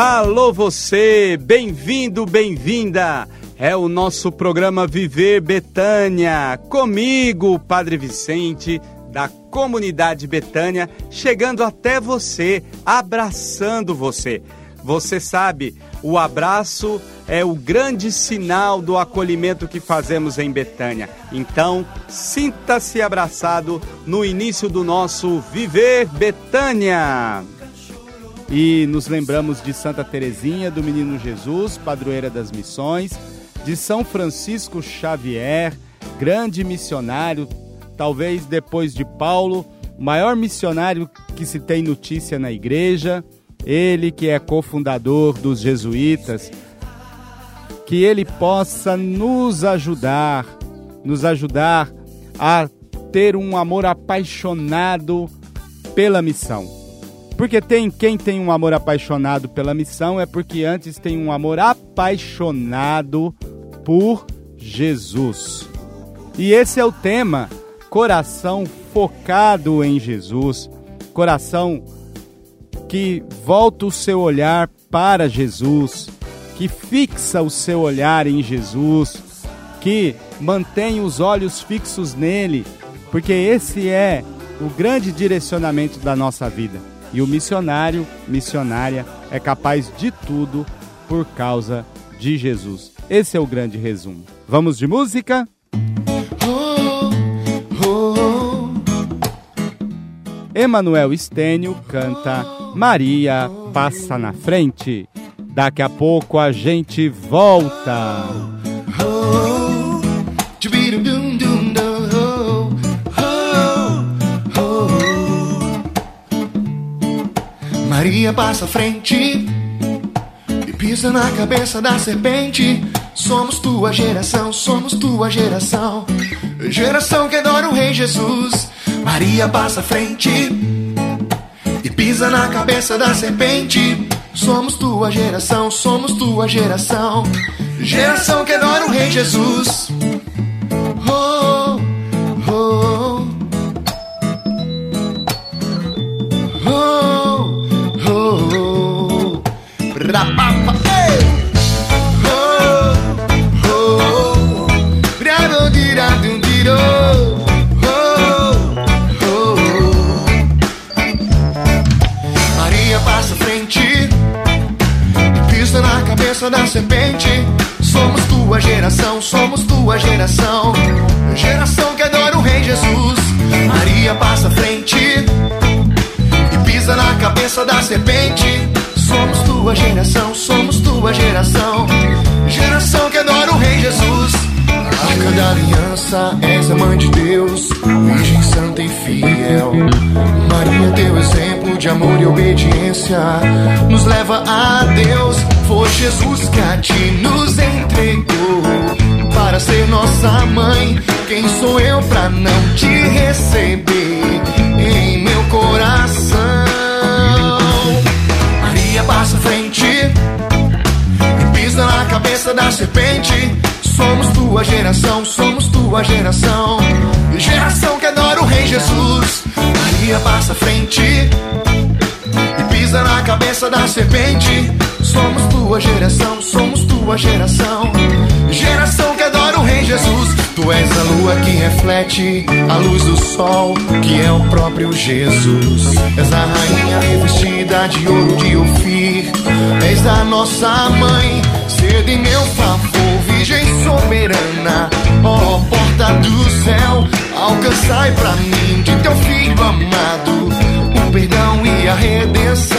Alô você, bem-vindo, bem-vinda. É o nosso programa Viver Betânia. Comigo, Padre Vicente, da comunidade Betânia, chegando até você, abraçando você. Você sabe, o abraço é o grande sinal do acolhimento que fazemos em Betânia. Então, sinta-se abraçado no início do nosso Viver Betânia. E nos lembramos de Santa Teresinha do Menino Jesus, padroeira das missões, de São Francisco Xavier, grande missionário, talvez depois de Paulo, o maior missionário que se tem notícia na igreja, ele que é cofundador dos jesuítas, que ele possa nos ajudar, nos ajudar a ter um amor apaixonado pela missão porque tem quem tem um amor apaixonado pela missão é porque antes tem um amor apaixonado por Jesus. E esse é o tema: coração focado em Jesus, coração que volta o seu olhar para Jesus, que fixa o seu olhar em Jesus, que mantém os olhos fixos nele, porque esse é o grande direcionamento da nossa vida. E o missionário, missionária, é capaz de tudo por causa de Jesus. Esse é o grande resumo. Vamos de música? Emanuel Estênio canta Maria passa na frente. Daqui a pouco a gente volta. Maria passa à frente e pisa na cabeça da serpente. Somos tua geração, somos tua geração, geração que adora o Rei Jesus. Maria passa à frente e pisa na cabeça da serpente. Somos tua geração, somos tua geração, geração que adora o Rei Jesus. Da serpente. Somos tua geração, somos tua geração. Geração que adora o Rei Jesus. Maria passa à frente e pisa na cabeça da serpente. Somos tua geração, somos tua geração. Geração que adora o Rei Jesus. Arca da aliança, és a mãe de Deus, Virgem Santa e fiel. Maria, teu exemplo de amor e obediência, nos leva a Deus. Foi Jesus que a ti nos entregou para ser nossa mãe. Quem sou eu para não te receber em meu coração? Maria passa frente e pisa na cabeça da serpente. Somos tua geração, somos tua geração. Geração que adora o Rei Jesus. Maria passa à frente e pisa na cabeça da serpente. Somos tua geração, somos tua geração. Geração que adora o Rei Jesus. Tu és a lua que reflete a luz do sol, que é o próprio Jesus. És a rainha revestida de ouro de Ofir. És a nossa mãe, cedo em meu favor, Soberana. Ó oh, porta do céu, alcançai pra mim de teu filho amado o perdão e a redenção.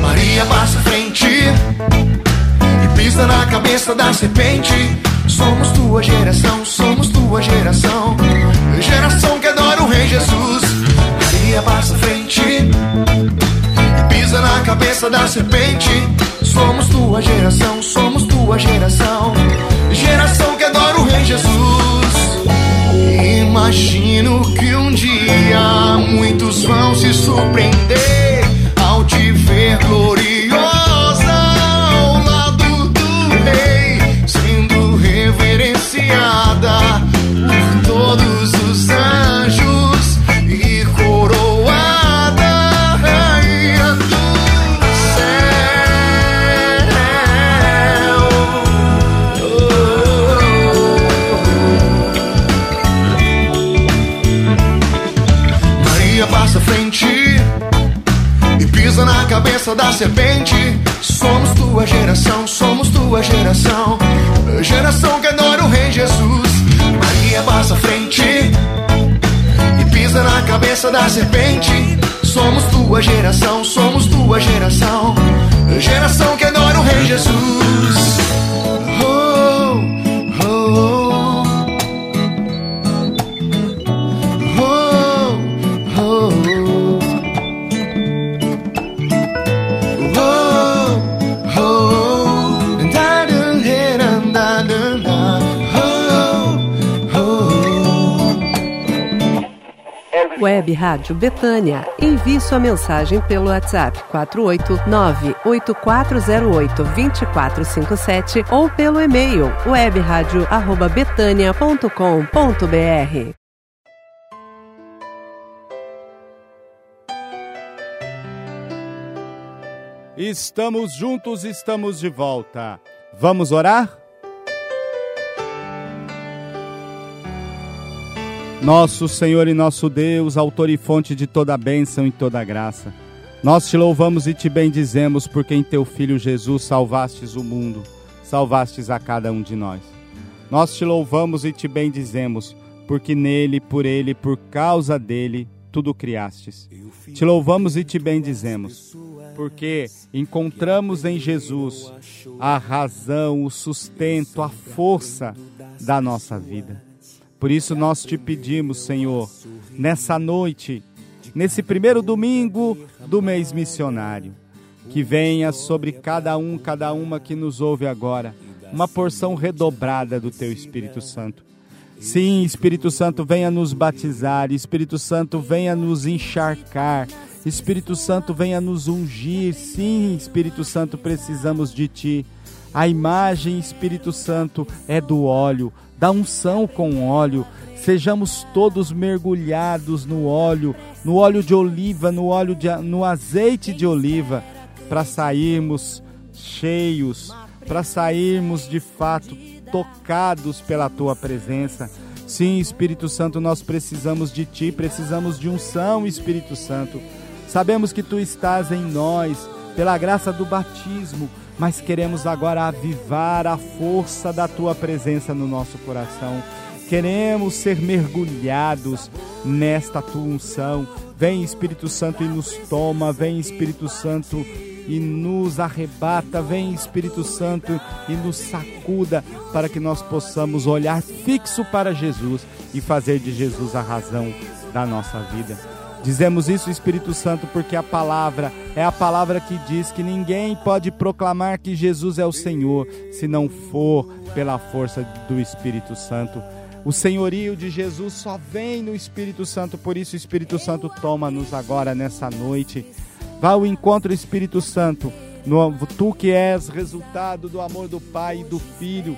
Maria passa frente e pisa na cabeça da serpente. Somos tua geração, somos tua geração, geração que adora o Rei Jesus. Maria passa frente na cabeça da serpente. Somos tua geração, somos tua geração, geração que adora o Rei Jesus. Imagino que um dia muitos vão se surpreender serpente. Somos tua geração, somos tua geração. Geração que adora o Rei Jesus. Maria passa à frente e pisa na cabeça da serpente. Somos tua geração, somos tua geração. Geração que adora o Rei Jesus. Web Rádio Betânia. Envie sua mensagem pelo WhatsApp 489-8408-2457 ou pelo e-mail webradio@betania.com.br. Estamos juntos, estamos de volta. Vamos orar? Nosso Senhor e nosso Deus, autor e fonte de toda bênção e toda graça. Nós te louvamos e te bendizemos porque em teu filho Jesus salvastes o mundo, salvastes a cada um de nós. Nós te louvamos e te bendizemos porque nele, por ele, por causa dele, tudo criastes. Te louvamos e te bendizemos porque encontramos em Jesus a razão, o sustento, a força da nossa vida. Por isso nós te pedimos, Senhor, nessa noite, nesse primeiro domingo do mês missionário, que venha sobre cada um, cada uma que nos ouve agora, uma porção redobrada do teu Espírito Santo. Sim, Espírito Santo, venha nos batizar, Espírito Santo, venha nos encharcar, Espírito Santo, venha nos ungir. Sim, Espírito Santo, precisamos de ti. A imagem, Espírito Santo, é do óleo, da unção com óleo. Sejamos todos mergulhados no óleo, no óleo de oliva, no óleo de, no azeite de oliva, para sairmos cheios, para sairmos de fato tocados pela tua presença. Sim, Espírito Santo, nós precisamos de ti, precisamos de unção, Espírito Santo. Sabemos que tu estás em nós pela graça do batismo, mas queremos agora avivar a força da tua presença no nosso coração. Queremos ser mergulhados nesta tua unção. Vem Espírito Santo e nos toma, vem Espírito Santo e nos arrebata, vem Espírito Santo e nos sacuda para que nós possamos olhar fixo para Jesus e fazer de Jesus a razão da nossa vida. Dizemos isso, Espírito Santo, porque a palavra é a palavra que diz que ninguém pode proclamar que Jesus é o Senhor se não for pela força do Espírito Santo. O senhorio de Jesus só vem no Espírito Santo, por isso, Espírito Santo, toma-nos agora nessa noite. Vá ao encontro, Espírito Santo, no, tu que és resultado do amor do Pai e do Filho,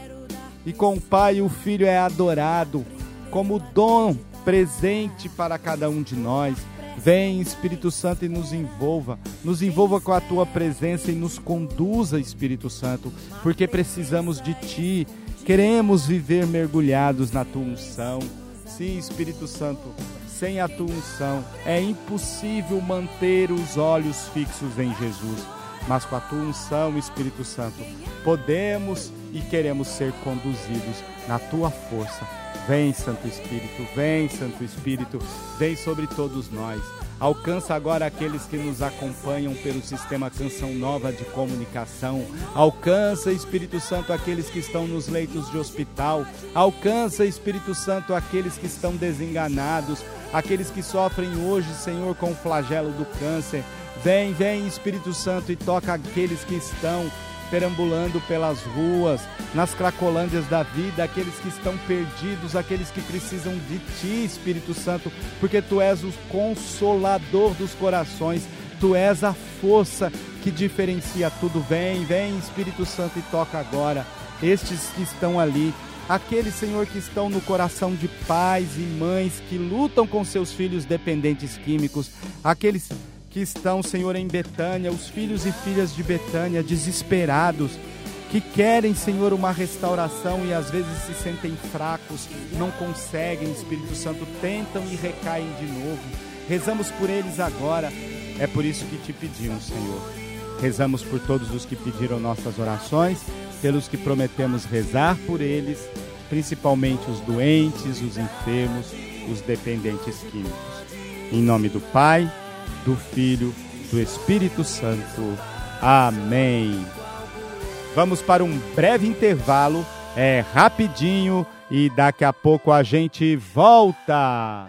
e com o Pai o Filho é adorado como dom presente para cada um de nós. Vem, Espírito Santo, e nos envolva, nos envolva com a tua presença e nos conduza, Espírito Santo, porque precisamos de ti, queremos viver mergulhados na tua unção. Sim, Espírito Santo, sem a tua unção é impossível manter os olhos fixos em Jesus, mas com a tua unção, Espírito Santo, podemos e queremos ser conduzidos na tua força. Vem, Santo Espírito, vem, Santo Espírito, vem sobre todos nós. Alcança agora aqueles que nos acompanham pelo sistema Canção Nova de Comunicação. Alcança, Espírito Santo, aqueles que estão nos leitos de hospital. Alcança, Espírito Santo, aqueles que estão desenganados, aqueles que sofrem hoje, Senhor, com o flagelo do câncer. Vem, vem, Espírito Santo, e toca aqueles que estão perambulando pelas ruas, nas cracolândias da vida, aqueles que estão perdidos, aqueles que precisam de Ti, Espírito Santo, porque Tu és o consolador dos corações, Tu és a força que diferencia tudo. Vem, vem, Espírito Santo, e toca agora estes que estão ali. Aqueles, Senhor, que estão no coração de pais e mães que lutam com seus filhos dependentes químicos, aqueles que estão, Senhor, em Betânia, os filhos e filhas de Betânia, desesperados, que querem, Senhor, uma restauração e às vezes se sentem fracos, não conseguem, Espírito Santo, tentam e recaem de novo. Rezamos por eles agora. É por isso que te pedimos, Senhor. Rezamos por todos os que pediram nossas orações, pelos que prometemos rezar por eles, principalmente os doentes, os enfermos, os dependentes químicos. Em nome do Pai, do Filho, do Espírito Santo. Amém. Vamos para um breve intervalo, é rapidinho e daqui a pouco a gente volta.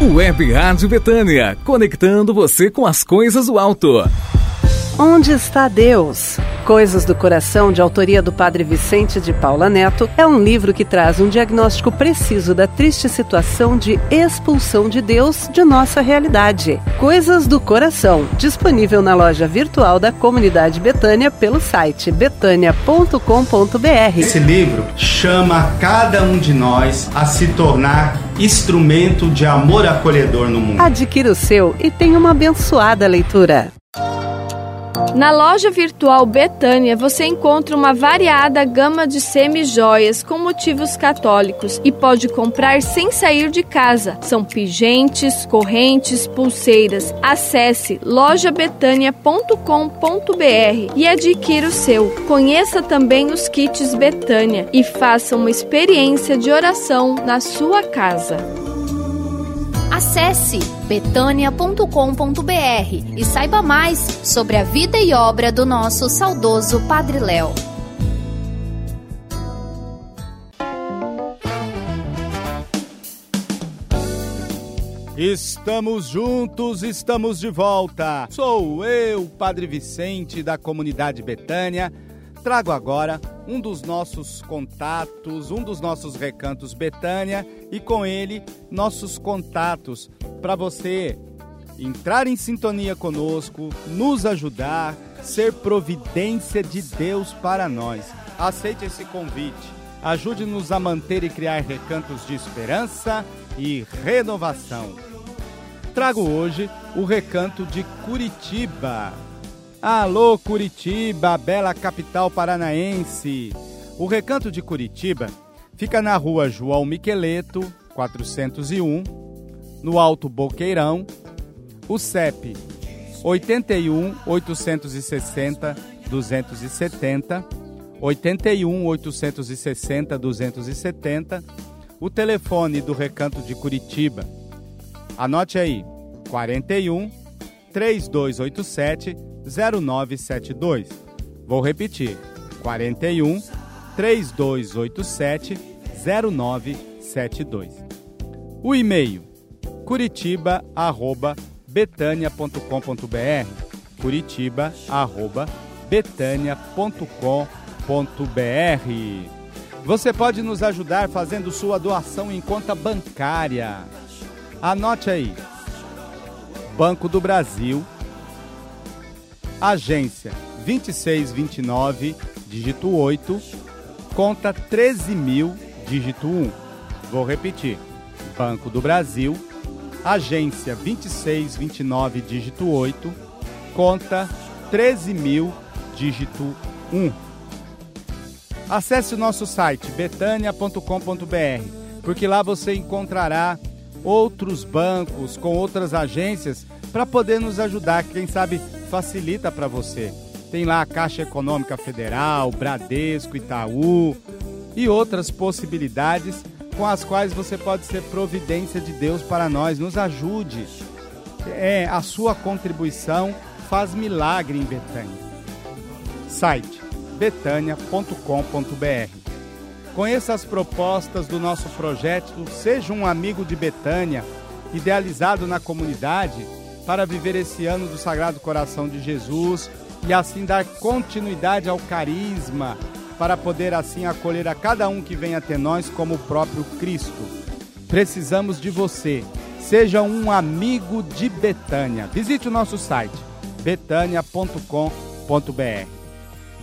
Web Rádio Betânia, conectando você com as coisas do alto. Onde está Deus? Coisas do Coração, de autoria do Padre Vicente de Paula Neto, é um livro que traz um diagnóstico preciso da triste situação de expulsão de Deus de nossa realidade. Coisas do Coração, disponível na loja virtual da Comunidade Betânia pelo site betânia.com.br. Esse livro chama cada um de nós a se tornar instrumento de amor acolhedor no mundo. Adquira o seu e tenha uma abençoada leitura. Na loja virtual Betânia você encontra uma variada gama de semi-joias com motivos católicos e pode comprar sem sair de casa. São pingentes, correntes, pulseiras. Acesse lojabetânia.com.br e adquira o seu. Conheça também os kits Betânia e faça uma experiência de oração na sua casa. Acesse betânia.com.br e saiba mais sobre a vida e obra do nosso saudoso Padre Léo. Estamos juntos, estamos de volta. Sou eu, Padre Vicente, da comunidade Betânia. Trago agora um dos nossos contatos, um dos nossos recantos Betânia e com ele nossos contatos para você entrar em sintonia conosco, nos ajudar, ser providência de Deus para nós. Aceite esse convite. Ajude-nos a manter e criar recantos de esperança e renovação. Trago hoje o recanto de Curitiba. Alô Curitiba, bela capital paranaense. O recanto de Curitiba fica na rua João Miqueleto, 401, no Alto Boqueirão. O CEP 81 860 270 81 860 270. O telefone do Recanto de Curitiba. Anote aí: 41 3287 0972. Vou repetir: 41 3287 0972. O e-mail: curitiba@betania.com.br. curitiba@betania.com.br. Você pode nos ajudar fazendo sua doação em conta bancária. Anote aí: Banco do Brasil, agência 2629, dígito 8, conta 13 mil, dígito 1. Vou repetir: Banco do Brasil, agência 2629, dígito 8, conta 13 mil, dígito 1. Acesse o nosso site betania.com.br, porque lá você encontrará outros bancos com outras agências para poder nos ajudar, quem sabe facilita para você. Tem lá a Caixa Econômica Federal, Bradesco, Itaú e outras possibilidades com as quais você pode ser providência de Deus para nós. Nos ajude. É, a sua contribuição faz milagre em Betânia. Site betânia.com.br. Conheça as propostas do nosso projeto Seja um Amigo de Betânia, idealizado na comunidade para viver esse ano do Sagrado Coração de Jesus e assim dar continuidade ao carisma, para poder assim acolher a cada um que vem até nós como o próprio Cristo. Precisamos de você. Seja um amigo de Betânia. Visite o nosso site betania.com.br.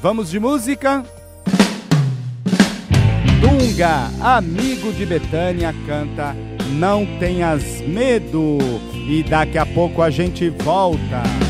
Vamos de música? Dunga, amigo de Betânia, canta Não Tenhas Medo. E daqui a pouco a gente volta.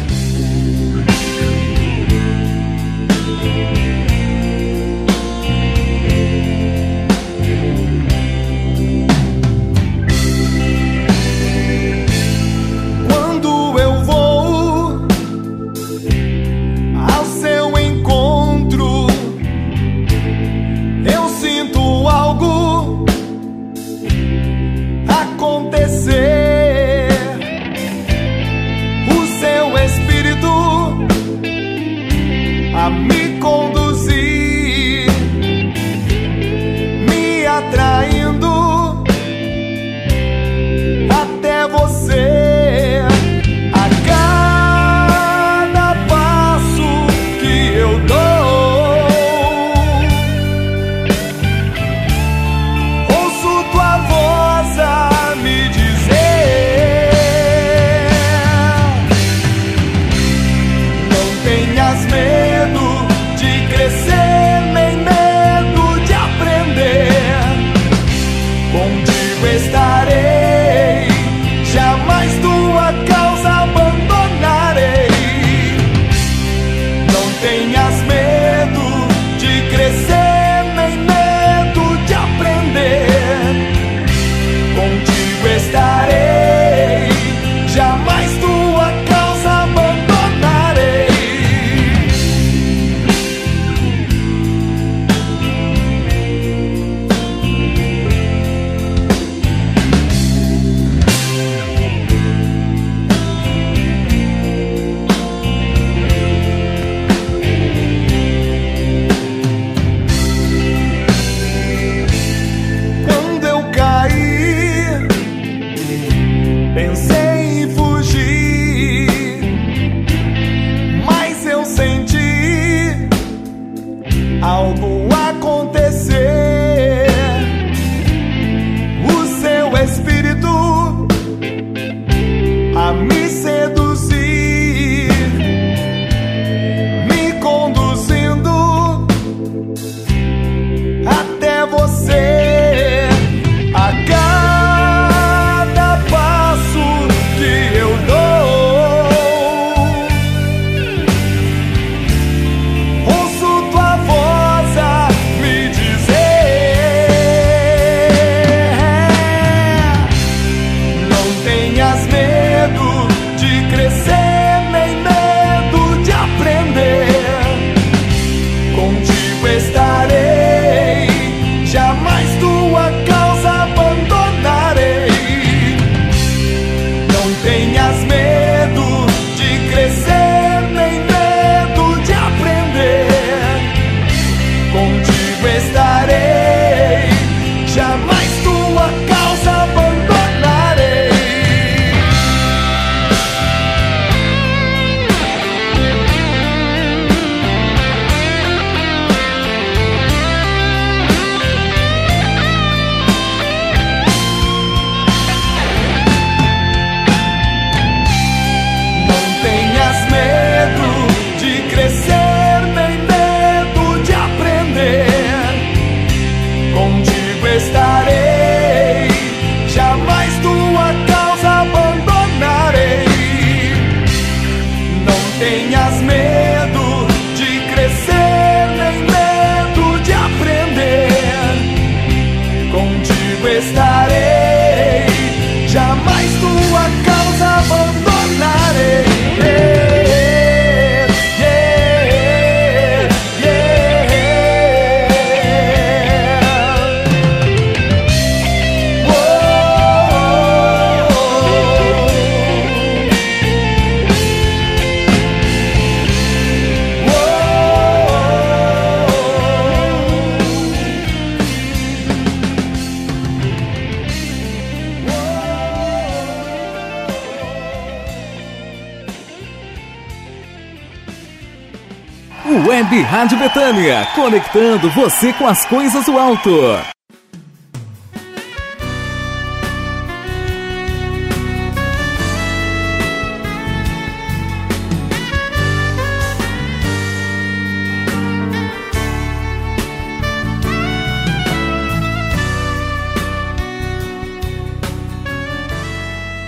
Web Rádio Betânia, conectando você com as coisas do alto.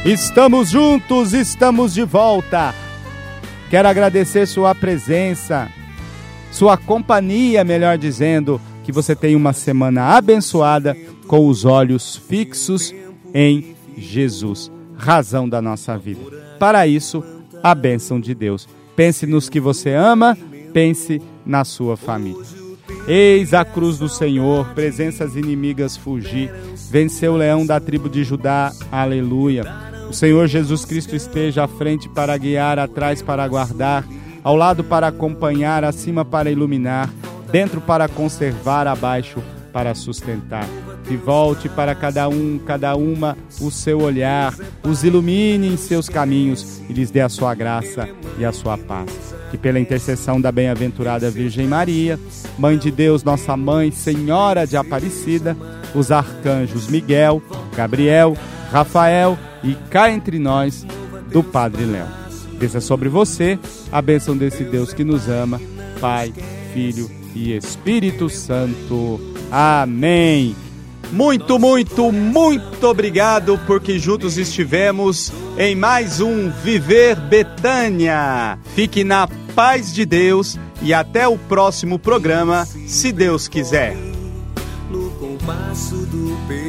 Estamos juntos, estamos de volta. Quero agradecer sua presença, sua companhia, melhor dizendo, que você tenha uma semana abençoada com os olhos fixos em Jesus, razão da nossa vida. Para isso, a bênção de Deus. Pense nos que você ama, pense na sua família. Eis a cruz do Senhor, presenças inimigas fugir, venceu o leão da tribo de Judá, aleluia. O Senhor Jesus Cristo esteja à frente para guiar, atrás para guardar, ao lado para acompanhar, acima para iluminar, dentro para conservar, abaixo para sustentar. que volte para cada um, cada uma, o seu olhar, os ilumine em seus caminhos e lhes dê a sua graça e a sua paz. Que pela intercessão da bem-aventurada Virgem Maria, Mãe de Deus, nossa mãe, Senhora de Aparecida, os arcanjos Miguel, Gabriel, Rafael e cá entre nós do Padre Léo. Desça sobre você a bênção desse Deus que nos ama, Pai, Filho e Espírito Santo. Amém. Muito, muito, muito obrigado porque juntos estivemos em mais um Viver Betânia. Fique na paz de Deus e até o próximo programa, se Deus quiser. No compasso do perdão,